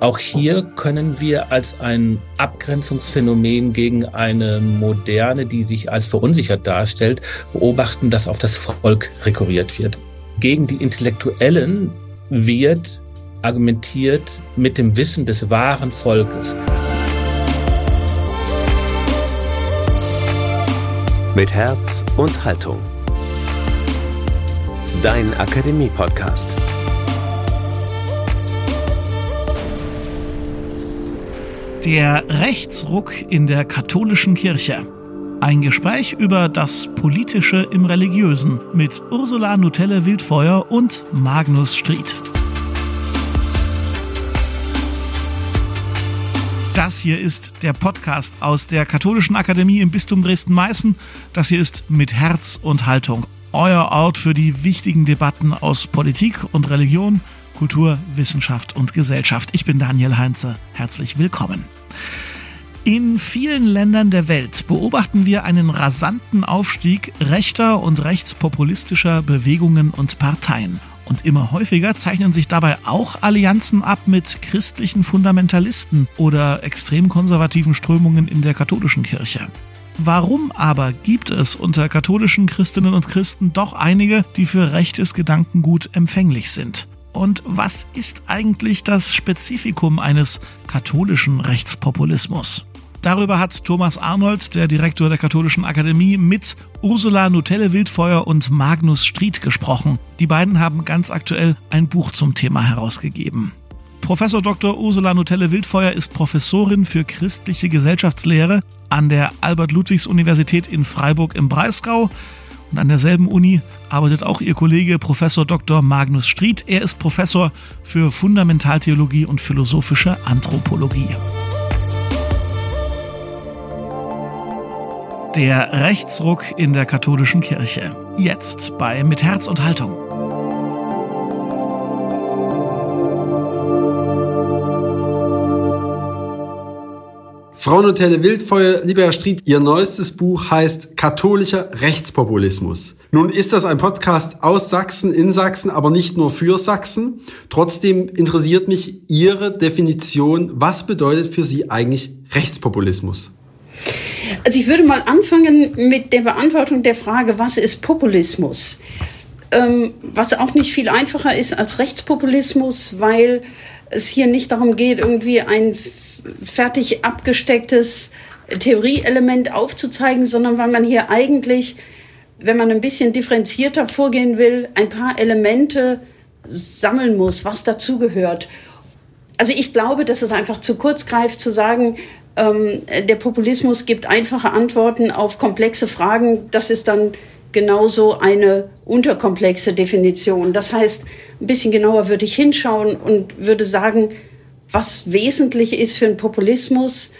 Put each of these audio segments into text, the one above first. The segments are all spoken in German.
Auch hier können wir als ein Abgrenzungsphänomen gegen eine Moderne, die sich als verunsichert darstellt, beobachten, dass auf das Volk rekurriert wird. Gegen die Intellektuellen wird argumentiert mit dem Wissen des wahren Volkes. Mit Herz und Haltung. Dein Akademie-Podcast. Der Rechtsruck in der katholischen Kirche. Ein Gespräch über das Politische im Religiösen mit Ursula Nutelle Wildfeuer und Magnus Stried. Das hier ist der Podcast aus der Katholischen Akademie im Bistum Dresden-Meißen. Das hier ist mit Herz und Haltung. Euer Ort für die wichtigen Debatten aus Politik und Religion, Kultur, Wissenschaft und Gesellschaft. Ich bin Daniel Heinze. Herzlich willkommen. In vielen Ländern der Welt beobachten wir einen rasanten Aufstieg rechter und rechtspopulistischer Bewegungen und Parteien. Und immer häufiger zeichnen sich dabei auch Allianzen ab mit christlichen Fundamentalisten oder extrem konservativen Strömungen in der katholischen Kirche. Warum aber gibt es unter katholischen Christinnen und Christen doch einige, die für rechtes Gedankengut empfänglich sind? Und was ist eigentlich das Spezifikum eines katholischen Rechtspopulismus? Darüber hat Thomas Arnold, der Direktor der Katholischen Akademie, mit Ursula Nutelle Wildfeuer und Magnus Stried gesprochen. Die beiden haben ganz aktuell ein Buch zum Thema herausgegeben. Professor Dr. Ursula Nutelle Wildfeuer ist Professorin für christliche Gesellschaftslehre an der Albert-Ludwigs-Universität in Freiburg im Breisgau. Und an derselben Uni arbeitet auch ihr Kollege Professor Dr. Magnus Stried. Er ist Professor für Fundamentaltheologie und philosophische Anthropologie. Der Rechtsruck in der katholischen Kirche. Jetzt bei Mit Herz und Haltung. Frauenhotelle Wildfeuer, lieber Herr Stried, Ihr neuestes Buch heißt Katholischer Rechtspopulismus. Nun ist das ein Podcast aus Sachsen, in Sachsen, aber nicht nur für Sachsen. Trotzdem interessiert mich Ihre Definition. Was bedeutet für Sie eigentlich Rechtspopulismus? Also ich würde mal anfangen mit der Beantwortung der Frage, was ist Populismus? Ähm, was auch nicht viel einfacher ist als Rechtspopulismus, weil es hier nicht darum geht, irgendwie ein fertig abgestecktes Theorieelement aufzuzeigen, sondern weil man hier eigentlich, wenn man ein bisschen differenzierter vorgehen will, ein paar Elemente sammeln muss, was dazugehört. Also ich glaube, dass es einfach zu kurz greift zu sagen, ähm, der Populismus gibt einfache Antworten auf komplexe Fragen. Das ist dann genauso eine unterkomplexe Definition. Das heißt, ein bisschen genauer würde ich hinschauen und würde sagen, was wesentlich ist für einen Populismus,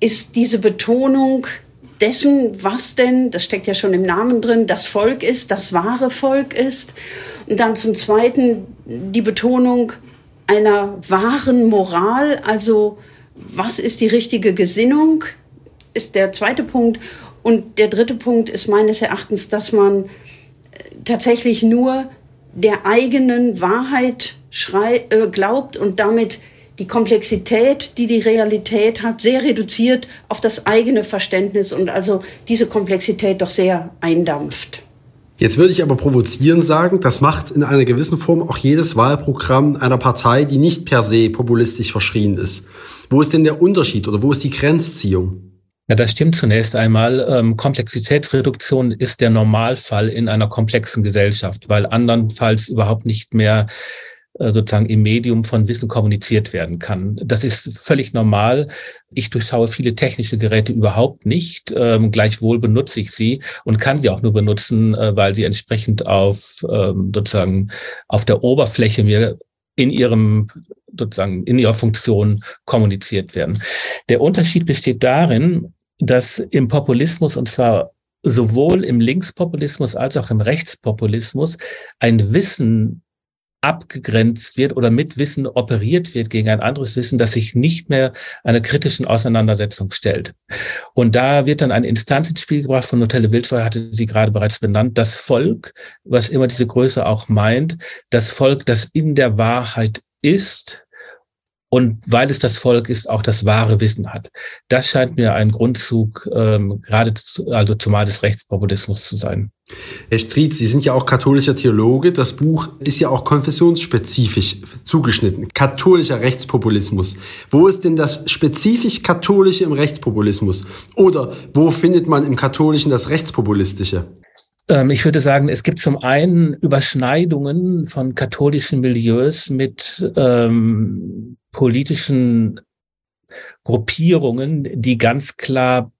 ist diese Betonung dessen, was denn, das steckt ja schon im Namen drin, das Volk ist, das wahre Volk ist. Und dann zum Zweiten die Betonung einer wahren Moral, also was ist die richtige Gesinnung, ist der zweite Punkt. Und der dritte Punkt ist meines Erachtens, dass man äh, tatsächlich nur der eigenen Wahrheit äh, glaubt und damit die Komplexität, die die Realität hat, sehr reduziert auf das eigene Verständnis und also diese Komplexität doch sehr eindampft. Jetzt würde ich aber provozieren sagen, das macht in einer gewissen Form auch jedes Wahlprogramm einer Partei, die nicht per se populistisch verschrien ist. Wo ist denn der Unterschied oder wo ist die Grenzziehung? Ja, das stimmt zunächst einmal. Ähm, Komplexitätsreduktion ist der Normalfall in einer komplexen Gesellschaft, weil andernfalls überhaupt nicht mehr sozusagen im Medium von Wissen kommuniziert werden kann. Das ist völlig normal. Ich durchschaue viele technische Geräte überhaupt nicht. Ähm, gleichwohl benutze ich sie und kann sie auch nur benutzen, äh, weil sie entsprechend auf ähm, sozusagen auf der Oberfläche mir in ihrem sozusagen in ihrer Funktion kommuniziert werden. Der Unterschied besteht darin, dass im Populismus und zwar sowohl im Linkspopulismus als auch im Rechtspopulismus ein Wissen abgegrenzt wird oder mit Wissen operiert wird gegen ein anderes Wissen, das sich nicht mehr einer kritischen Auseinandersetzung stellt. Und da wird dann eine Instanz ins Spiel gebracht, von Nutelle Wildfeuer hatte sie gerade bereits benannt, das Volk, was immer diese Größe auch meint, das Volk, das in der Wahrheit ist und weil es das Volk ist, auch das wahre Wissen hat. Das scheint mir ein Grundzug ähm, gerade zu, also zumal des Rechtspopulismus zu sein. Herr Stried, Sie sind ja auch katholischer Theologe. Das Buch ist ja auch konfessionsspezifisch zugeschnitten. Katholischer Rechtspopulismus. Wo ist denn das spezifisch Katholische im Rechtspopulismus? Oder wo findet man im Katholischen das Rechtspopulistische? Ähm, ich würde sagen, es gibt zum einen Überschneidungen von katholischen Milieus mit ähm, politischen Gruppierungen, die ganz klar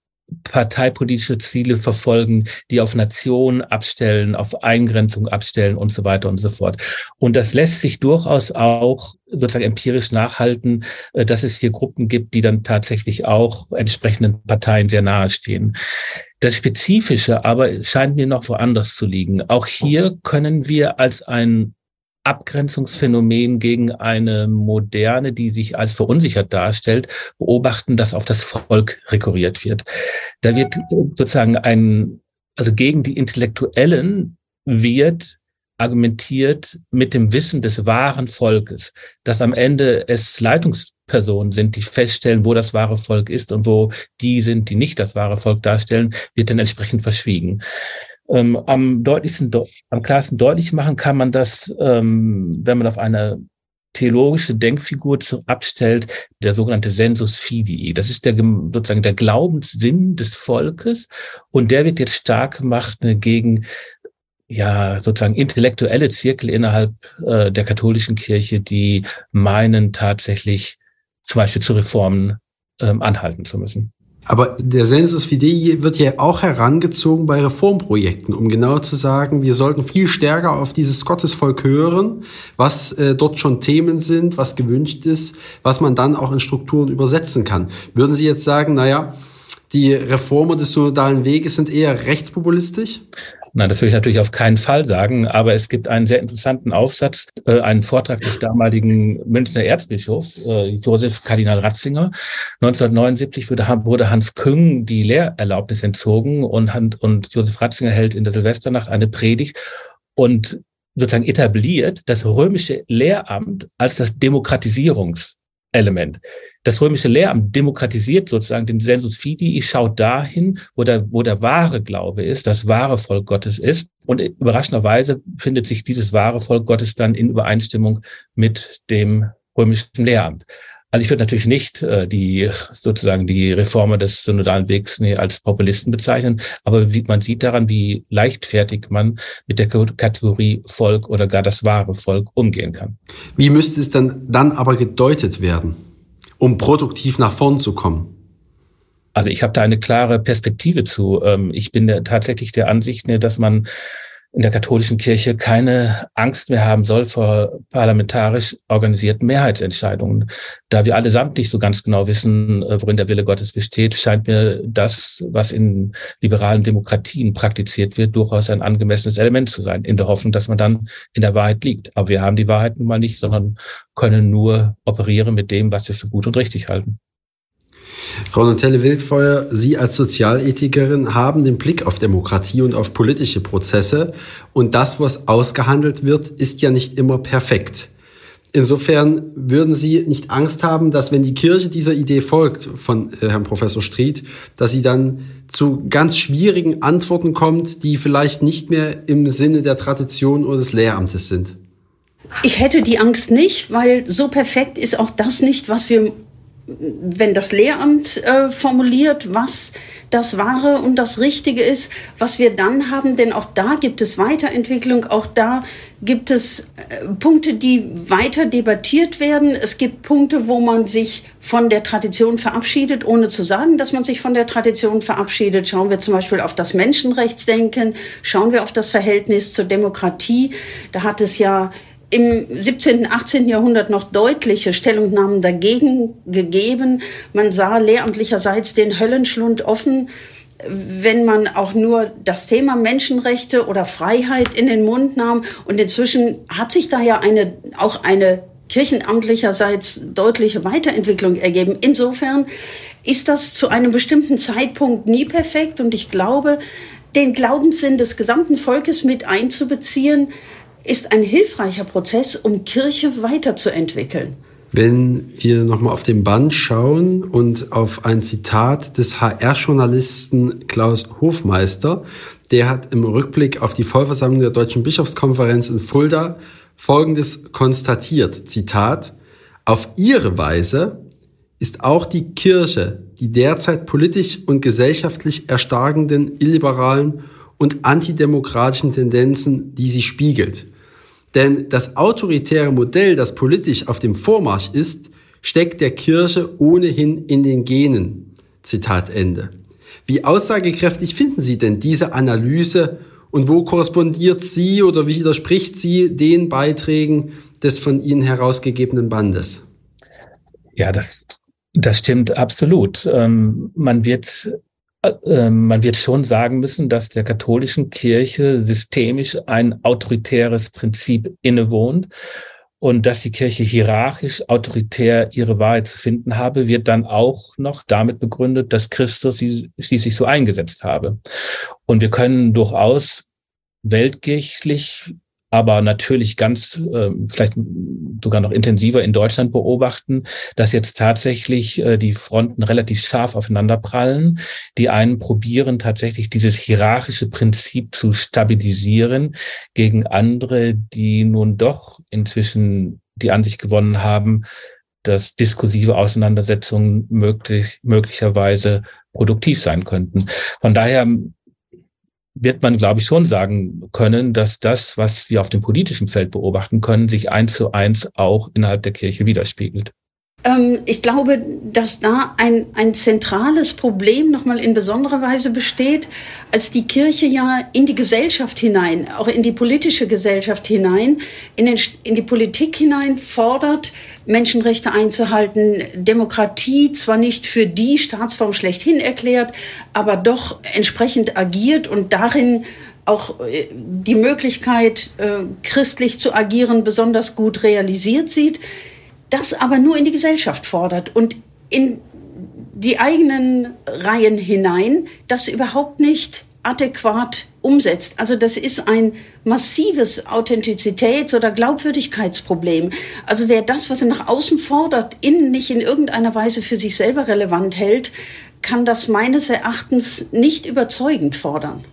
parteipolitische Ziele verfolgen, die auf Nation abstellen, auf Eingrenzung abstellen und so weiter und so fort. Und das lässt sich durchaus auch sozusagen empirisch nachhalten, äh, dass es hier Gruppen gibt, die dann tatsächlich auch entsprechenden Parteien sehr nahe stehen. Das Spezifische aber scheint mir noch woanders zu liegen. Auch hier können wir als ein Abgrenzungsphänomen gegen eine Moderne, die sich als verunsichert darstellt, beobachten, dass auf das Volk rekurriert wird. Da wird sozusagen ein, also gegen die Intellektuellen wird argumentiert mit dem Wissen des wahren Volkes, dass am Ende es Leitungspersonen sind, die feststellen, wo das wahre Volk ist und wo die sind, die nicht das wahre Volk darstellen, wird dann entsprechend verschwiegen. Ähm, am deutlichsten, am klarsten deutlich machen kann man das, ähm, wenn man auf eine theologische Denkfigur abstellt, der sogenannte Sensus Fidii. Das ist der, sozusagen der Glaubenssinn des Volkes und der wird jetzt stark gemacht gegen ja sozusagen intellektuelle Zirkel innerhalb äh, der katholischen Kirche, die meinen tatsächlich zum Beispiel zu Reformen ähm, anhalten zu müssen. Aber der Sensus Fidei wird ja auch herangezogen bei Reformprojekten, um genau zu sagen, wir sollten viel stärker auf dieses Gottesvolk hören, was äh, dort schon Themen sind, was gewünscht ist, was man dann auch in Strukturen übersetzen kann. Würden Sie jetzt sagen, naja, die Reformer des synodalen Weges sind eher rechtspopulistisch? Nein, das will ich natürlich auf keinen Fall sagen, aber es gibt einen sehr interessanten Aufsatz, äh, einen Vortrag des damaligen Münchner Erzbischofs, äh, Josef Kardinal Ratzinger. 1979 wurde, wurde Hans Küng die Lehrerlaubnis entzogen und, und Josef Ratzinger hält in der Silvesternacht eine Predigt und sozusagen etabliert das römische Lehramt als das Demokratisierungselement das römische Lehramt demokratisiert sozusagen den Sensus Fidei, schaut dahin, wo der, wo der wahre Glaube ist, das wahre Volk Gottes ist. Und überraschenderweise findet sich dieses wahre Volk Gottes dann in Übereinstimmung mit dem römischen Lehramt. Also ich würde natürlich nicht äh, die sozusagen die Reformer des synodalen Wegs nee, als Populisten bezeichnen, aber wie, man sieht daran, wie leichtfertig man mit der Kategorie Volk oder gar das wahre Volk umgehen kann. Wie müsste es dann dann aber gedeutet werden? um produktiv nach vorn zu kommen? Also ich habe da eine klare Perspektive zu. Ähm, ich bin tatsächlich der Ansicht, dass man in der katholischen Kirche keine Angst mehr haben soll vor parlamentarisch organisierten Mehrheitsentscheidungen. Da wir allesamt nicht so ganz genau wissen, äh, worin der Wille Gottes besteht, scheint mir das, was in liberalen Demokratien praktiziert wird, durchaus ein angemessenes Element zu sein, in der Hoffnung, dass man dann in der Wahrheit liegt. Aber wir haben die Wahrheit nun mal nicht, sondern können nur operieren mit dem, was wir für gut und richtig halten. Frau Nantelle Wildfeuer, Sie als Sozialethikerin haben den Blick auf Demokratie und auf politische Prozesse. Und das, was ausgehandelt wird, ist ja nicht immer perfekt. Insofern würden Sie nicht Angst haben, dass wenn die Kirche dieser Idee folgt von äh, Herrn Professor Stried, dass sie dann zu ganz schwierigen Antworten kommt, die vielleicht nicht mehr im Sinne der Tradition oder des Lehramtes sind? Ich hätte die Angst nicht, weil so perfekt ist auch das nicht, was wir wenn das Lehramt äh, formuliert, was das Wahre und das Richtige ist, was wir dann haben, denn auch da gibt es Weiterentwicklung, auch da gibt es äh, Punkte, die weiter debattiert werden. Es gibt Punkte, wo man sich von der Tradition verabschiedet, ohne zu sagen, dass man sich von der Tradition verabschiedet. Schauen wir zum Beispiel auf das Menschenrechtsdenken, schauen wir auf das Verhältnis zur Demokratie. Da hat es ja im 17., 18. Jahrhundert noch deutliche Stellungnahmen dagegen gegeben. Man sah lehramtlicherseits den Höllenschlund offen, wenn man auch nur das Thema Menschenrechte oder Freiheit in den Mund nahm. Und inzwischen hat sich da ja eine, auch eine kirchenamtlicherseits deutliche Weiterentwicklung ergeben. Insofern ist das zu einem bestimmten Zeitpunkt nie perfekt. Und ich glaube, den Glaubenssinn des gesamten Volkes mit einzubeziehen, ist ein hilfreicher Prozess, um Kirche weiterzuentwickeln. Wenn wir nochmal auf den Band schauen und auf ein Zitat des HR-Journalisten Klaus Hofmeister, der hat im Rückblick auf die Vollversammlung der Deutschen Bischofskonferenz in Fulda Folgendes konstatiert. Zitat, auf ihre Weise ist auch die Kirche die derzeit politisch und gesellschaftlich erstarkenden illiberalen und antidemokratischen Tendenzen, die sie spiegelt. Denn das autoritäre Modell, das politisch auf dem Vormarsch ist, steckt der Kirche ohnehin in den Genen. Zitat Ende. Wie aussagekräftig finden Sie denn diese Analyse und wo korrespondiert sie oder widerspricht sie den Beiträgen des von Ihnen herausgegebenen Bandes? Ja, das, das stimmt absolut. Ähm, man wird äh, ähm, man wird schon sagen müssen, dass der katholischen Kirche systemisch ein autoritäres Prinzip innewohnt und dass die Kirche hierarchisch autoritär ihre Wahrheit zu finden habe, wird dann auch noch damit begründet, dass Christus sie schließlich so eingesetzt habe. Und wir können durchaus weltkirchlich aber natürlich ganz, äh, vielleicht sogar noch intensiver in Deutschland beobachten, dass jetzt tatsächlich äh, die Fronten relativ scharf aufeinander prallen. Die einen probieren tatsächlich dieses hierarchische Prinzip zu stabilisieren gegen andere, die nun doch inzwischen die Ansicht gewonnen haben, dass diskursive Auseinandersetzungen möglich, möglicherweise produktiv sein könnten. Von daher wird man, glaube ich, schon sagen können, dass das, was wir auf dem politischen Feld beobachten können, sich eins zu eins auch innerhalb der Kirche widerspiegelt. Ähm, ich glaube, dass da ein, ein zentrales Problem nochmal in besonderer Weise besteht, als die Kirche ja in die Gesellschaft hinein, auch in die politische Gesellschaft hinein, in, den, in die Politik hinein fordert, Menschenrechte einzuhalten, Demokratie zwar nicht für die Staatsform schlechthin erklärt, aber doch entsprechend agiert und darin auch äh, die Möglichkeit, äh, christlich zu agieren, besonders gut realisiert sieht das aber nur in die Gesellschaft fordert und in die eigenen Reihen hinein das überhaupt nicht adäquat umsetzt. Also das ist ein massives Authentizitäts- oder Glaubwürdigkeitsproblem. Also wer das, was er nach außen fordert, innen nicht in irgendeiner Weise für sich selber relevant hält, kann das meines Erachtens nicht überzeugend fordern.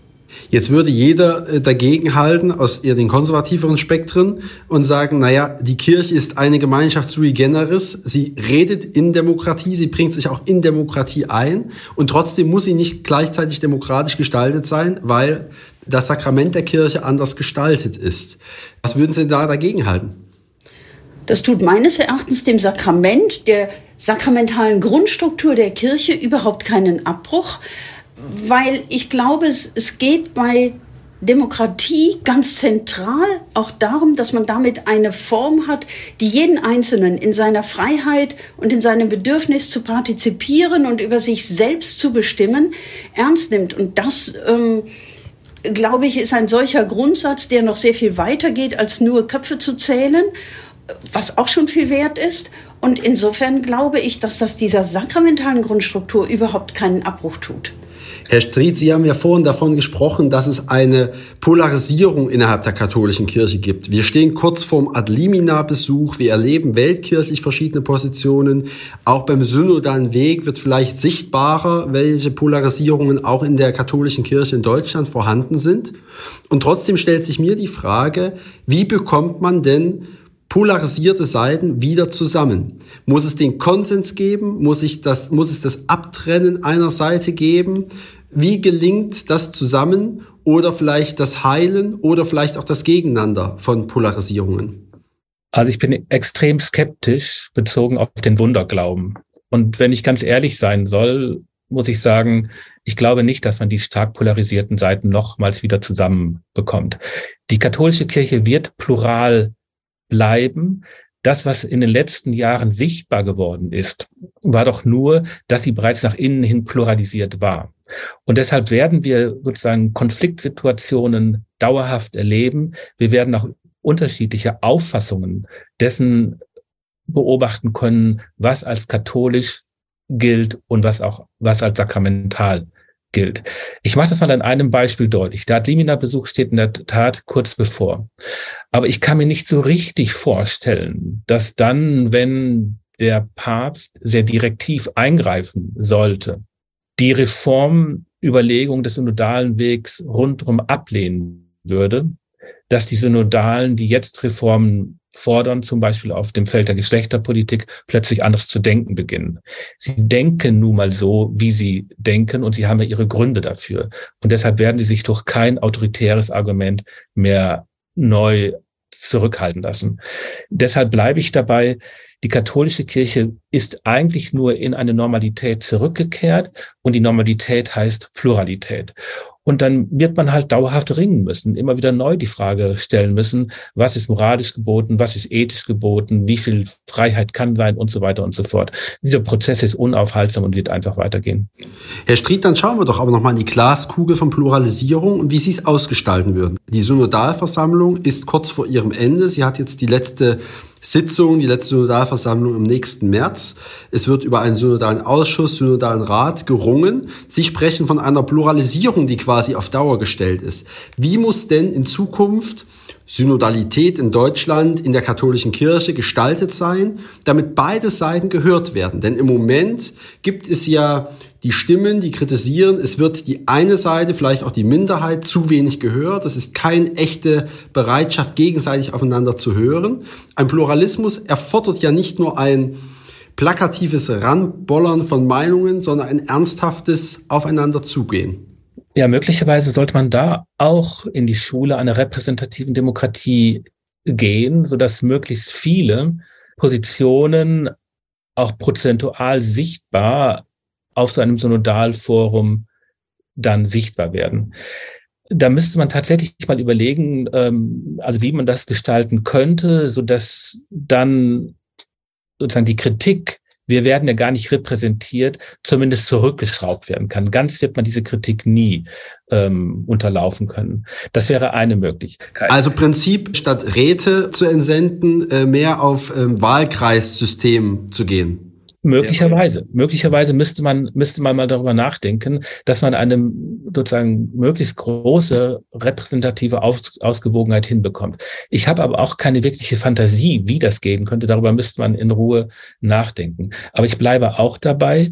Jetzt würde jeder äh, dagegen halten, aus eher den konservativeren Spektren, und sagen, naja, die Kirche ist eine Gemeinschaft sui generis, sie redet in Demokratie, sie bringt sich auch in Demokratie ein, und trotzdem muss sie nicht gleichzeitig demokratisch gestaltet sein, weil das Sakrament der Kirche anders gestaltet ist. Was würden Sie denn da dagegen halten? Das tut meines Erachtens dem Sakrament, der sakramentalen Grundstruktur der Kirche überhaupt keinen Abbruch weil ich glaube, es, es geht bei Demokratie ganz zentral auch darum, dass man damit eine Form hat, die jeden Einzelnen in seiner Freiheit und in seinem Bedürfnis zu partizipieren und über sich selbst zu bestimmen ernst nimmt. Und das, ähm, glaube ich, ist ein solcher Grundsatz, der noch sehr viel weiter geht, als nur Köpfe zu zählen, was auch schon viel wert ist. Und insofern glaube ich, dass das dieser sakramentalen Grundstruktur überhaupt keinen Abbruch tut. Herr Stried, Sie haben ja vorhin davon gesprochen, dass es eine Polarisierung innerhalb der katholischen Kirche gibt. Wir stehen kurz vorm Adlimina-Besuch. Wir erleben weltkirchlich verschiedene Positionen. Auch beim synodalen Weg wird vielleicht sichtbarer, welche Polarisierungen auch in der katholischen Kirche in Deutschland vorhanden sind. Und trotzdem stellt sich mir die Frage, wie bekommt man denn polarisierte Seiten wieder zusammen? Muss es den Konsens geben? Muss, ich das, muss es das Abtrennen einer Seite geben? Wie gelingt das zusammen oder vielleicht das Heilen oder vielleicht auch das Gegeneinander von Polarisierungen? Also ich bin extrem skeptisch bezogen auf den Wunderglauben. Und wenn ich ganz ehrlich sein soll, muss ich sagen, ich glaube nicht, dass man die stark polarisierten Seiten nochmals wieder zusammenbekommt. Die katholische Kirche wird plural bleiben. Das, was in den letzten Jahren sichtbar geworden ist, war doch nur, dass sie bereits nach innen hin pluralisiert war. Und deshalb werden wir sozusagen Konfliktsituationen dauerhaft erleben. Wir werden auch unterschiedliche Auffassungen dessen beobachten können, was als katholisch gilt und was auch, was als sakramental gilt. Ich mache das mal an einem Beispiel deutlich. Der Adlimina-Besuch steht in der Tat kurz bevor. Aber ich kann mir nicht so richtig vorstellen, dass dann, wenn der Papst sehr direktiv eingreifen sollte, die Reformüberlegung des synodalen Wegs rundherum ablehnen würde, dass die Synodalen, die jetzt Reformen fordern, zum Beispiel auf dem Feld der Geschlechterpolitik, plötzlich anders zu denken beginnen. Sie denken nun mal so, wie sie denken und sie haben ja ihre Gründe dafür. Und deshalb werden sie sich durch kein autoritäres Argument mehr neu zurückhalten lassen. Deshalb bleibe ich dabei, die katholische Kirche ist eigentlich nur in eine Normalität zurückgekehrt und die Normalität heißt Pluralität. Und dann wird man halt dauerhaft ringen müssen, immer wieder neu die Frage stellen müssen, was ist moralisch geboten, was ist ethisch geboten, wie viel Freiheit kann sein und so weiter und so fort. Dieser Prozess ist unaufhaltsam und wird einfach weitergehen. Herr Stried, dann schauen wir doch aber nochmal in die Glaskugel von Pluralisierung und wie Sie es ausgestalten würden. Die Synodalversammlung ist kurz vor ihrem Ende. Sie hat jetzt die letzte Sitzung, die letzte Synodalversammlung im nächsten März. Es wird über einen synodalen Ausschuss, synodalen Rat gerungen. Sie sprechen von einer Pluralisierung, die quasi auf Dauer gestellt ist. Wie muss denn in Zukunft Synodalität in Deutschland in der katholischen Kirche gestaltet sein, damit beide Seiten gehört werden? Denn im Moment gibt es ja die Stimmen, die kritisieren, es wird die eine Seite, vielleicht auch die Minderheit, zu wenig gehört. Das ist keine echte Bereitschaft, gegenseitig aufeinander zu hören. Ein Pluralismus erfordert ja nicht nur ein plakatives Ranbollern von Meinungen, sondern ein ernsthaftes Aufeinander zugehen. Ja, möglicherweise sollte man da auch in die Schule einer repräsentativen Demokratie gehen, sodass möglichst viele Positionen auch prozentual sichtbar auf so einem Synodalforum dann sichtbar werden. Da müsste man tatsächlich mal überlegen, ähm, also wie man das gestalten könnte, so dass dann sozusagen die Kritik wir werden ja gar nicht repräsentiert, zumindest zurückgeschraubt werden kann. Ganz wird man diese Kritik nie ähm, unterlaufen können. Das wäre eine Möglichkeit. Also Prinzip, statt Räte zu entsenden, äh, mehr auf ähm, Wahlkreissystem zu gehen. Möglicherweise, möglicherweise müsste man, müsste man mal darüber nachdenken, dass man eine sozusagen möglichst große repräsentative Aus Ausgewogenheit hinbekommt. Ich habe aber auch keine wirkliche Fantasie, wie das gehen könnte. Darüber müsste man in Ruhe nachdenken. Aber ich bleibe auch dabei.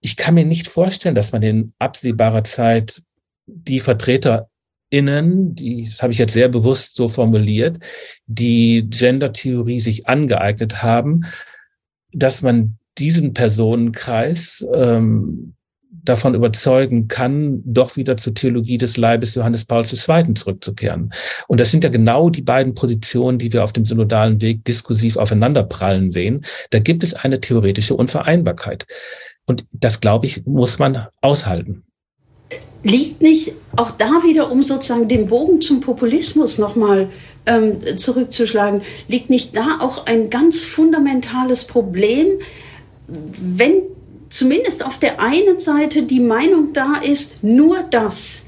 Ich kann mir nicht vorstellen, dass man in absehbarer Zeit die VertreterInnen, die, das habe ich jetzt sehr bewusst so formuliert, die Gender-Theorie sich angeeignet haben, dass man diesen Personenkreis ähm, davon überzeugen kann, doch wieder zur Theologie des Leibes Johannes Pauls II. zurückzukehren. Und das sind ja genau die beiden Positionen, die wir auf dem synodalen Weg diskursiv aufeinanderprallen sehen. Da gibt es eine theoretische Unvereinbarkeit. Und das, glaube ich, muss man aushalten. Liegt nicht auch da wieder, um sozusagen den Bogen zum Populismus nochmal ähm, zurückzuschlagen, liegt nicht da auch ein ganz fundamentales Problem, wenn zumindest auf der einen Seite die Meinung da ist, nur das,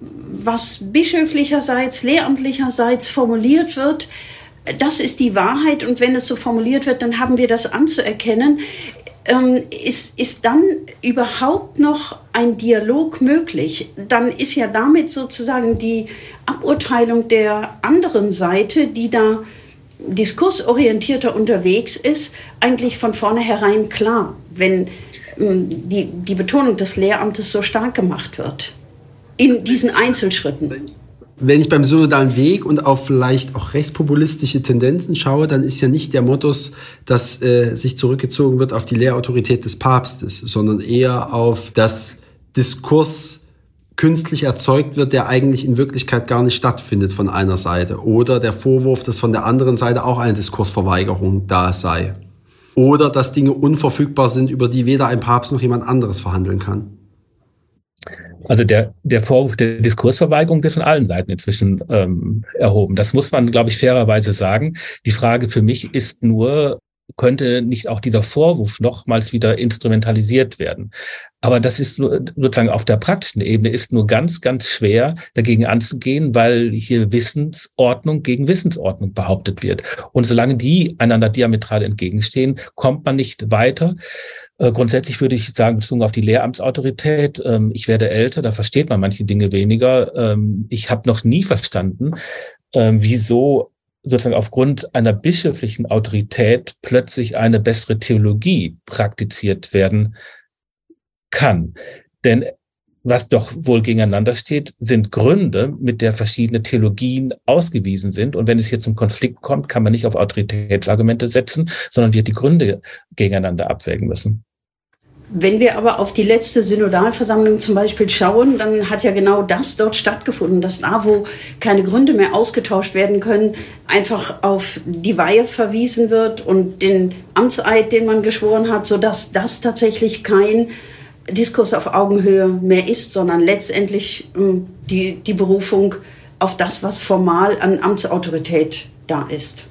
was bischöflicherseits, lehramtlicherseits formuliert wird, das ist die Wahrheit und wenn es so formuliert wird, dann haben wir das anzuerkennen. Ähm, ist, ist dann überhaupt noch ein Dialog möglich? Dann ist ja damit sozusagen die Aburteilung der anderen Seite, die da diskursorientierter unterwegs ist, eigentlich von vornherein klar, wenn ähm, die, die Betonung des Lehramtes so stark gemacht wird. In diesen Einzelschritten. Wenn ich beim synodalen Weg und auf vielleicht auch rechtspopulistische Tendenzen schaue, dann ist ja nicht der Mottos, dass äh, sich zurückgezogen wird auf die Lehrautorität des Papstes, sondern eher auf das Diskurs künstlich erzeugt wird, der eigentlich in Wirklichkeit gar nicht stattfindet von einer Seite. Oder der Vorwurf, dass von der anderen Seite auch eine Diskursverweigerung da sei. Oder dass Dinge unverfügbar sind, über die weder ein Papst noch jemand anderes verhandeln kann. Also der, der Vorwurf der Diskursverweigerung wird von allen Seiten inzwischen ähm, erhoben. Das muss man, glaube ich, fairerweise sagen. Die Frage für mich ist nur, könnte nicht auch dieser Vorwurf nochmals wieder instrumentalisiert werden. Aber das ist nur, sozusagen auf der praktischen Ebene ist nur ganz, ganz schwer dagegen anzugehen, weil hier Wissensordnung gegen Wissensordnung behauptet wird. Und solange die einander diametral entgegenstehen, kommt man nicht weiter. Äh, grundsätzlich würde ich sagen, bezogen auf die Lehramtsautorität, ähm, ich werde älter, da versteht man manche Dinge weniger. Ähm, ich habe noch nie verstanden, ähm, wieso sozusagen aufgrund einer bischöflichen Autorität plötzlich eine bessere Theologie praktiziert werden kann. Denn was doch wohl gegeneinander steht, sind Gründe, mit der verschiedene Theologien ausgewiesen sind. Und wenn es hier zum Konflikt kommt, kann man nicht auf Autoritätsargumente setzen, sondern wird die Gründe gegeneinander abwägen müssen. Wenn wir aber auf die letzte Synodalversammlung zum Beispiel schauen, dann hat ja genau das dort stattgefunden, dass da, wo keine Gründe mehr ausgetauscht werden können, einfach auf die Weihe verwiesen wird und den Amtseid, den man geschworen hat, sodass das tatsächlich kein Diskurs auf Augenhöhe mehr ist, sondern letztendlich ähm, die, die Berufung auf das, was formal an Amtsautorität da ist.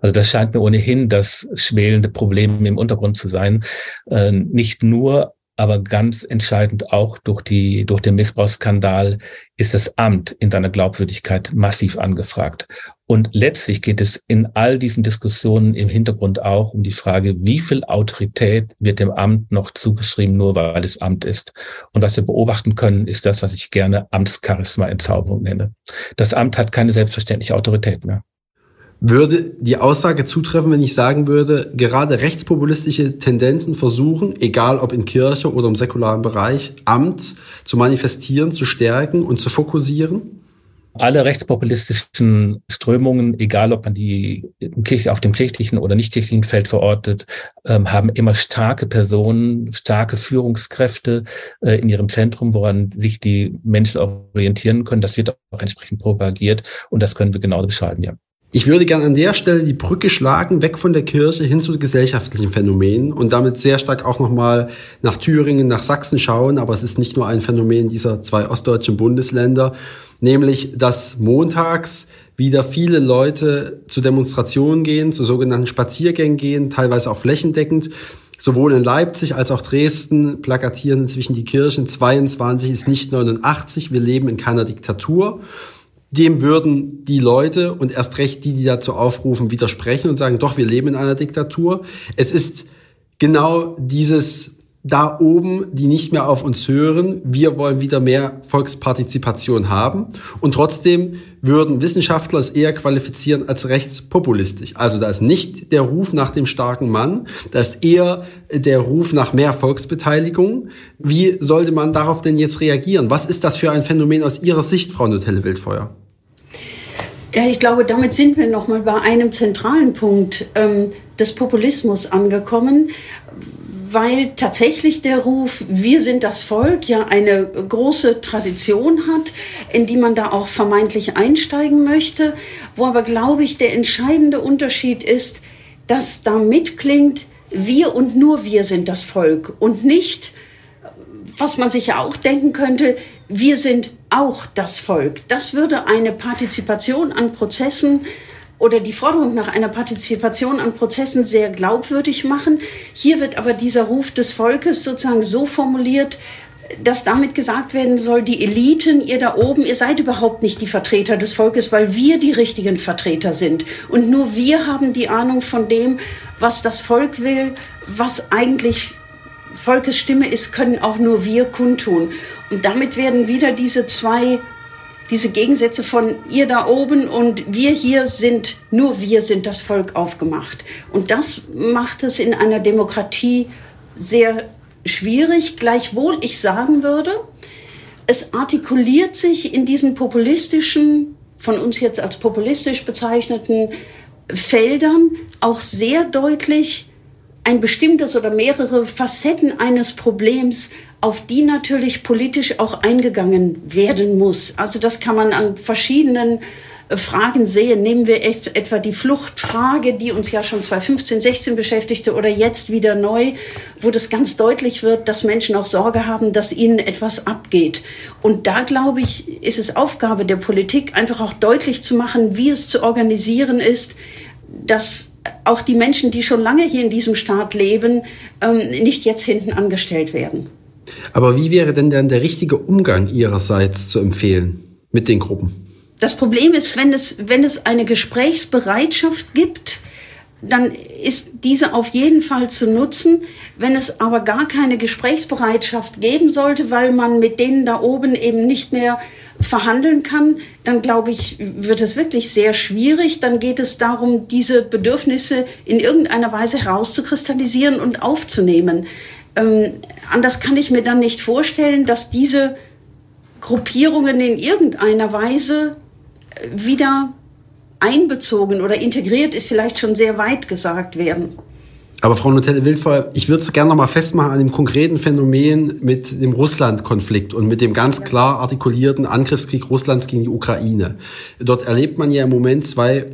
Also das scheint mir ohnehin das schwelende Problem im Untergrund zu sein. Äh, nicht nur aber ganz entscheidend auch durch die, durch den Missbrauchsskandal ist das Amt in seiner Glaubwürdigkeit massiv angefragt. Und letztlich geht es in all diesen Diskussionen im Hintergrund auch um die Frage, wie viel Autorität wird dem Amt noch zugeschrieben, nur weil es Amt ist. Und was wir beobachten können, ist das, was ich gerne Amtscharisma-Entzauberung nenne. Das Amt hat keine selbstverständliche Autorität mehr. Würde die Aussage zutreffen, wenn ich sagen würde, gerade rechtspopulistische Tendenzen versuchen, egal ob in Kirche oder im säkularen Bereich, Amt zu manifestieren, zu stärken und zu fokussieren? Alle rechtspopulistischen Strömungen, egal ob man die auf dem kirchlichen oder nicht kirchlichen Feld verortet, ähm, haben immer starke Personen, starke Führungskräfte äh, in ihrem Zentrum, woran sich die Menschen orientieren können. Das wird auch entsprechend propagiert und das können wir genau beschreiben, ja. Ich würde gerne an der Stelle die Brücke schlagen, weg von der Kirche hin zu gesellschaftlichen Phänomenen und damit sehr stark auch nochmal nach Thüringen, nach Sachsen schauen. Aber es ist nicht nur ein Phänomen dieser zwei ostdeutschen Bundesländer, nämlich dass montags wieder viele Leute zu Demonstrationen gehen, zu sogenannten Spaziergängen gehen, teilweise auch flächendeckend. Sowohl in Leipzig als auch Dresden plakatieren inzwischen die Kirchen. 22 ist nicht 89. Wir leben in keiner Diktatur dem würden die Leute und erst recht die, die dazu aufrufen, widersprechen und sagen, doch, wir leben in einer Diktatur. Es ist genau dieses da oben, die nicht mehr auf uns hören. Wir wollen wieder mehr Volkspartizipation haben. Und trotzdem würden Wissenschaftler es eher qualifizieren als rechtspopulistisch. Also da ist nicht der Ruf nach dem starken Mann, da ist eher der Ruf nach mehr Volksbeteiligung. Wie sollte man darauf denn jetzt reagieren? Was ist das für ein Phänomen aus Ihrer Sicht, Frau Nutelle Wildfeuer? Ja, ich glaube, damit sind wir nochmal bei einem zentralen Punkt ähm, des Populismus angekommen, weil tatsächlich der Ruf, wir sind das Volk, ja eine große Tradition hat, in die man da auch vermeintlich einsteigen möchte, wo aber, glaube ich, der entscheidende Unterschied ist, dass da mitklingt, wir und nur wir sind das Volk und nicht, was man sich ja auch denken könnte, wir sind auch das Volk. Das würde eine Partizipation an Prozessen oder die Forderung nach einer Partizipation an Prozessen sehr glaubwürdig machen. Hier wird aber dieser Ruf des Volkes sozusagen so formuliert, dass damit gesagt werden soll, die Eliten, ihr da oben, ihr seid überhaupt nicht die Vertreter des Volkes, weil wir die richtigen Vertreter sind. Und nur wir haben die Ahnung von dem, was das Volk will, was eigentlich Volkes Stimme ist, können auch nur wir kundtun. Und damit werden wieder diese zwei diese Gegensätze von ihr da oben und wir hier sind, nur wir sind das Volk aufgemacht. Und das macht es in einer Demokratie sehr schwierig, gleichwohl ich sagen würde, es artikuliert sich in diesen populistischen, von uns jetzt als populistisch bezeichneten Feldern auch sehr deutlich ein bestimmtes oder mehrere Facetten eines Problems, auf die natürlich politisch auch eingegangen werden muss. Also das kann man an verschiedenen äh, Fragen sehen. Nehmen wir etwa die Fluchtfrage, die uns ja schon 2015, 16 beschäftigte oder jetzt wieder neu, wo das ganz deutlich wird, dass Menschen auch Sorge haben, dass ihnen etwas abgeht. Und da, glaube ich, ist es Aufgabe der Politik, einfach auch deutlich zu machen, wie es zu organisieren ist, dass auch die Menschen, die schon lange hier in diesem Staat leben, ähm, nicht jetzt hinten angestellt werden. Aber wie wäre denn dann der richtige Umgang Ihrerseits zu empfehlen mit den Gruppen? Das Problem ist, wenn es, wenn es eine Gesprächsbereitschaft gibt, dann ist diese auf jeden Fall zu nutzen. Wenn es aber gar keine Gesprächsbereitschaft geben sollte, weil man mit denen da oben eben nicht mehr verhandeln kann, dann glaube ich, wird es wirklich sehr schwierig. Dann geht es darum, diese Bedürfnisse in irgendeiner Weise herauszukristallisieren und aufzunehmen. Ähm, anders kann ich mir dann nicht vorstellen, dass diese Gruppierungen in irgendeiner Weise wieder einbezogen oder integriert ist vielleicht schon sehr weit gesagt werden. Aber Frau Nutelle Wildfeuer, ich würde es gerne noch mal festmachen an dem konkreten Phänomen mit dem Russland-Konflikt und mit dem ganz klar artikulierten Angriffskrieg Russlands gegen die Ukraine. Dort erlebt man ja im Moment zwei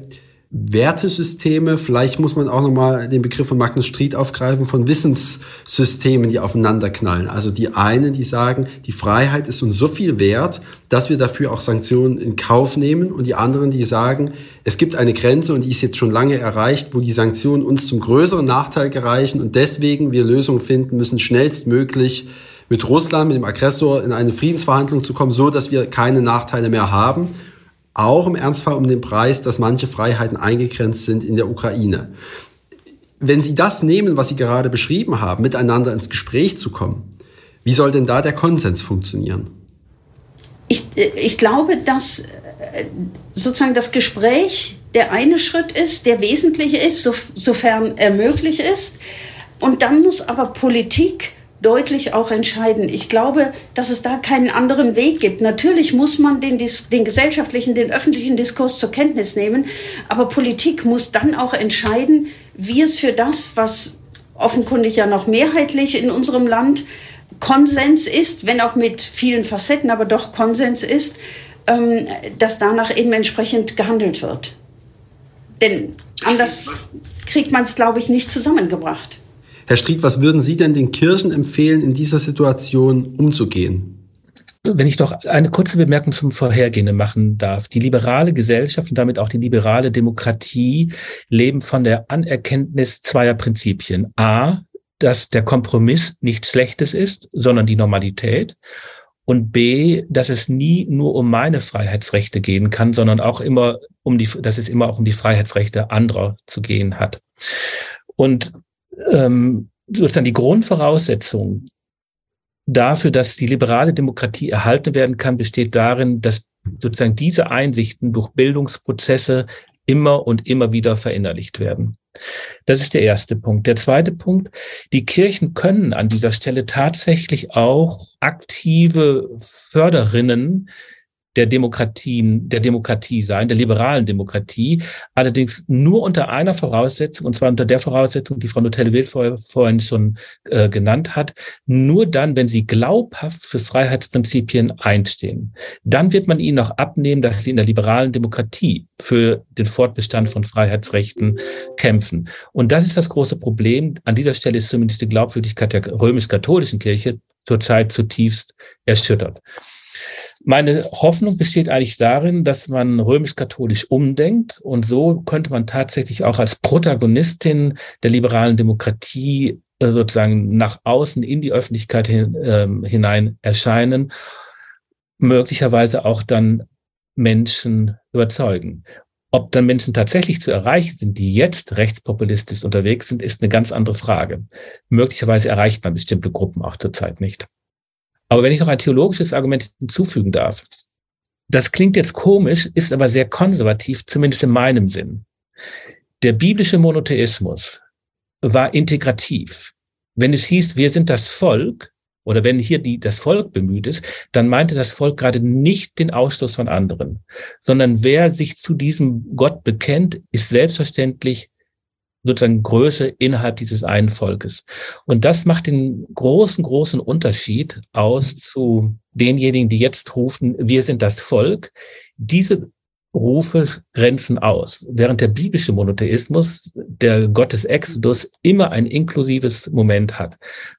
Wertesysteme, vielleicht muss man auch nochmal den Begriff von Magnus Stried aufgreifen, von Wissenssystemen, die aufeinanderknallen. Also die einen, die sagen, die Freiheit ist uns so viel wert, dass wir dafür auch Sanktionen in Kauf nehmen. Und die anderen, die sagen, es gibt eine Grenze und die ist jetzt schon lange erreicht, wo die Sanktionen uns zum größeren Nachteil gereichen und deswegen wir Lösungen finden müssen, schnellstmöglich mit Russland, mit dem Aggressor in eine Friedensverhandlung zu kommen, so dass wir keine Nachteile mehr haben auch im Ernstfall um den Preis, dass manche Freiheiten eingegrenzt sind in der Ukraine. Wenn Sie das nehmen, was Sie gerade beschrieben haben, miteinander ins Gespräch zu kommen, wie soll denn da der Konsens funktionieren? Ich, ich glaube, dass äh, sozusagen das Gespräch der eine Schritt ist, der wesentlich ist, so, sofern er möglich ist. Und dann muss aber Politik deutlich auch entscheiden. Ich glaube, dass es da keinen anderen Weg gibt. Natürlich muss man den, den gesellschaftlichen, den öffentlichen Diskurs zur Kenntnis nehmen, aber Politik muss dann auch entscheiden, wie es für das, was offenkundig ja noch mehrheitlich in unserem Land Konsens ist, wenn auch mit vielen Facetten, aber doch Konsens ist, ähm, dass danach eben entsprechend gehandelt wird. Denn anders kriegt man es, glaube ich, nicht zusammengebracht. Herr Stried, was würden Sie denn den Kirchen empfehlen, in dieser Situation umzugehen? Wenn ich doch eine kurze Bemerkung zum Vorhergehenden machen darf. Die liberale Gesellschaft und damit auch die liberale Demokratie leben von der Anerkenntnis zweier Prinzipien. A, dass der Kompromiss nichts Schlechtes ist, sondern die Normalität. Und B, dass es nie nur um meine Freiheitsrechte gehen kann, sondern auch immer um die, dass es immer auch um die Freiheitsrechte anderer zu gehen hat. Und ähm, sozusagen die Grundvoraussetzung dafür, dass die liberale Demokratie erhalten werden kann, besteht darin, dass sozusagen diese Einsichten durch Bildungsprozesse immer und immer wieder verinnerlicht werden. Das ist der erste Punkt. Der zweite Punkt, die Kirchen können an dieser Stelle tatsächlich auch aktive Förderinnen der Demokratien, der Demokratie sein, der liberalen Demokratie, allerdings nur unter einer Voraussetzung, und zwar unter der Voraussetzung, die Frau Notelle-Wild vor, vorhin schon äh, genannt hat, nur dann, wenn sie glaubhaft für Freiheitsprinzipien einstehen. Dann wird man ihnen auch abnehmen, dass sie in der liberalen Demokratie für den Fortbestand von Freiheitsrechten kämpfen. Und das ist das große Problem. An dieser Stelle ist zumindest die Glaubwürdigkeit der römisch-katholischen Kirche zurzeit zutiefst erschüttert. Meine Hoffnung besteht eigentlich darin, dass man römisch-katholisch umdenkt und so könnte man tatsächlich auch als Protagonistin der liberalen Demokratie äh, sozusagen nach außen in die Öffentlichkeit hin, äh, hinein erscheinen, möglicherweise auch dann Menschen überzeugen. Ob dann Menschen tatsächlich zu erreichen sind, die jetzt rechtspopulistisch unterwegs sind, ist eine ganz andere Frage. Möglicherweise erreicht man bestimmte Gruppen auch zurzeit nicht. Aber wenn ich noch ein theologisches Argument hinzufügen darf, das klingt jetzt komisch, ist aber sehr konservativ, zumindest in meinem Sinn. Der biblische Monotheismus war integrativ. Wenn es hieß, wir sind das Volk, oder wenn hier die, das Volk bemüht ist, dann meinte das Volk gerade nicht den Ausschluss von anderen, sondern wer sich zu diesem Gott bekennt, ist selbstverständlich sozusagen Größe innerhalb dieses einen Volkes. Und das macht den großen, großen Unterschied aus zu denjenigen, die jetzt rufen, wir sind das Volk. Diese Rufe grenzen aus, während der biblische Monotheismus, der Gott des Exodus, immer ein inklusives Moment hat.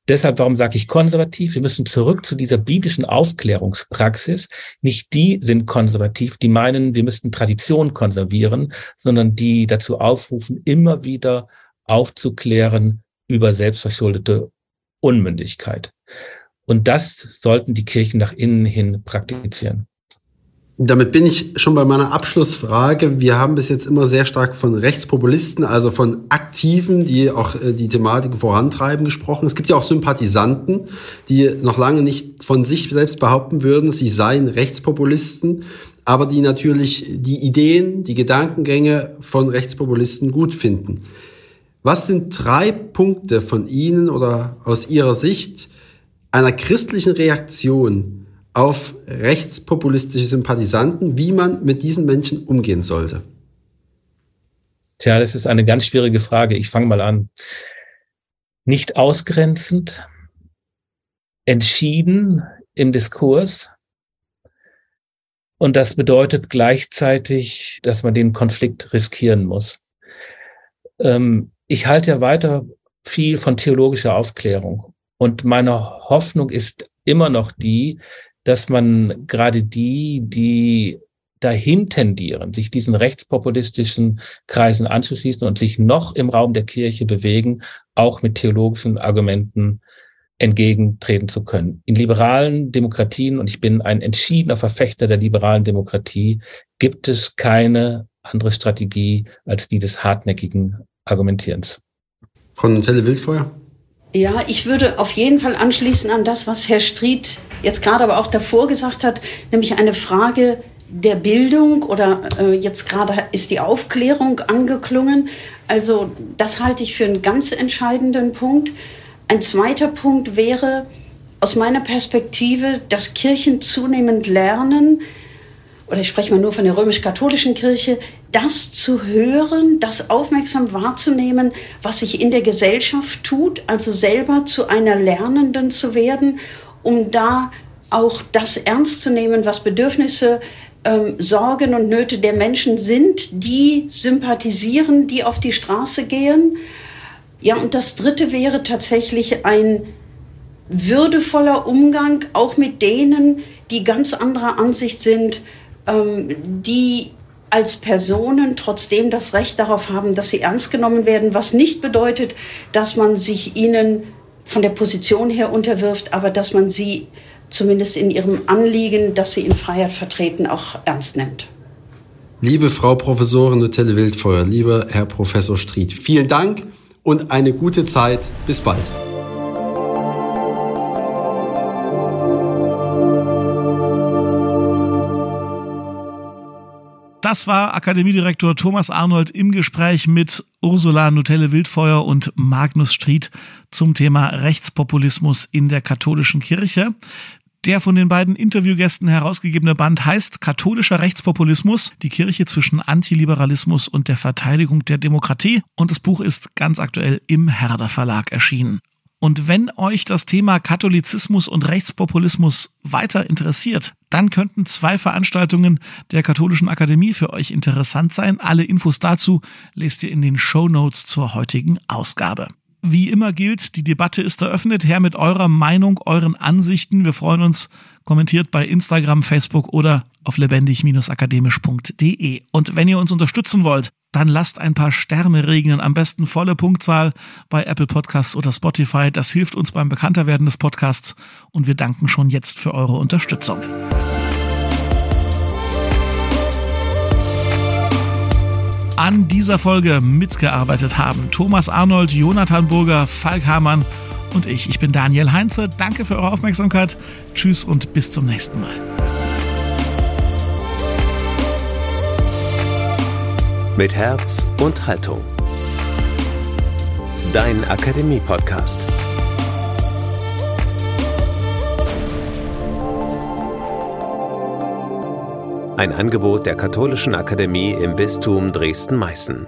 Deshalb, warum sage ich konservativ? Wir müssen zurück zu dieser biblischen Aufklärungspraxis. Nicht die sind konservativ, die meinen, wir müssten Tradition konservieren, sondern die dazu aufrufen, immer wieder aufzuklären über selbstverschuldete Unmündigkeit. Und das sollten die Kirchen nach innen hin praktizieren. Damit bin ich schon bei meiner Abschlussfrage. Wir haben bis jetzt immer sehr stark von Rechtspopulisten, also von Aktiven, die auch äh, die Thematik vorantreiben, gesprochen. Es gibt ja auch Sympathisanten, die noch lange nicht von sich selbst behaupten würden, sie seien Rechtspopulisten, aber die natürlich die Ideen, die Gedankengänge von Rechtspopulisten gut finden. Was sind drei Punkte von Ihnen oder aus Ihrer Sicht einer christlichen Reaktion auf rechtspopulistische Sympathisanten, wie man mit diesen Menschen umgehen sollte? Tja, das ist eine ganz schwierige Frage. Ich fange mal an. Nicht ausgrenzend, entschieden im Diskurs. Und das bedeutet gleichzeitig, dass man den Konflikt riskieren muss. Ähm, ich halte ja weiter viel von theologischer Aufklärung. Und meine Hoffnung ist immer noch die, dass man gerade die, die dahin tendieren, sich diesen rechtspopulistischen Kreisen anzuschließen und sich noch im Raum der Kirche bewegen, auch mit theologischen Argumenten entgegentreten zu können. In liberalen Demokratien, und ich bin ein entschiedener Verfechter der liberalen Demokratie, gibt es keine andere Strategie als die des hartnäckigen Argumentierens. Frau Nutelle Wildfeuer? Ja, ich würde auf jeden Fall anschließen an das, was Herr Stried jetzt gerade aber auch davor gesagt hat, nämlich eine Frage der Bildung oder äh, jetzt gerade ist die Aufklärung angeklungen. Also das halte ich für einen ganz entscheidenden Punkt. Ein zweiter Punkt wäre aus meiner Perspektive, dass Kirchen zunehmend lernen, oder ich spreche mal nur von der römisch-katholischen Kirche, das zu hören, das aufmerksam wahrzunehmen, was sich in der Gesellschaft tut, also selber zu einer Lernenden zu werden, um da auch das ernst zu nehmen, was Bedürfnisse, ähm, Sorgen und Nöte der Menschen sind, die sympathisieren, die auf die Straße gehen. Ja, und das Dritte wäre tatsächlich ein würdevoller Umgang auch mit denen, die ganz anderer Ansicht sind, die als Personen trotzdem das Recht darauf haben, dass sie ernst genommen werden, was nicht bedeutet, dass man sich ihnen von der Position her unterwirft, aber dass man sie zumindest in ihrem Anliegen, dass sie in Freiheit vertreten, auch ernst nimmt. Liebe Frau Professorin Nutelle Wildfeuer, lieber Herr Professor Stried, vielen Dank und eine gute Zeit. Bis bald. Das war Akademiedirektor Thomas Arnold im Gespräch mit Ursula Nutelle Wildfeuer und Magnus Stried zum Thema Rechtspopulismus in der katholischen Kirche. Der von den beiden Interviewgästen herausgegebene Band heißt Katholischer Rechtspopulismus, die Kirche zwischen Antiliberalismus und der Verteidigung der Demokratie und das Buch ist ganz aktuell im Herder Verlag erschienen. Und wenn euch das Thema Katholizismus und Rechtspopulismus weiter interessiert, dann könnten zwei Veranstaltungen der Katholischen Akademie für euch interessant sein. Alle Infos dazu lest ihr in den Show Notes zur heutigen Ausgabe. Wie immer gilt, die Debatte ist eröffnet. Her mit eurer Meinung, euren Ansichten. Wir freuen uns. Kommentiert bei Instagram, Facebook oder auf lebendig-akademisch.de. Und wenn ihr uns unterstützen wollt, dann lasst ein paar Sterne regnen, am besten volle Punktzahl bei Apple Podcasts oder Spotify. Das hilft uns beim Bekannterwerden des Podcasts und wir danken schon jetzt für eure Unterstützung. An dieser Folge mitgearbeitet haben Thomas Arnold, Jonathan Burger, Falk Hamann und ich. Ich bin Daniel Heinze. Danke für eure Aufmerksamkeit. Tschüss und bis zum nächsten Mal. Mit Herz und Haltung. Dein Akademie-Podcast. Ein Angebot der Katholischen Akademie im Bistum Dresden-Meißen.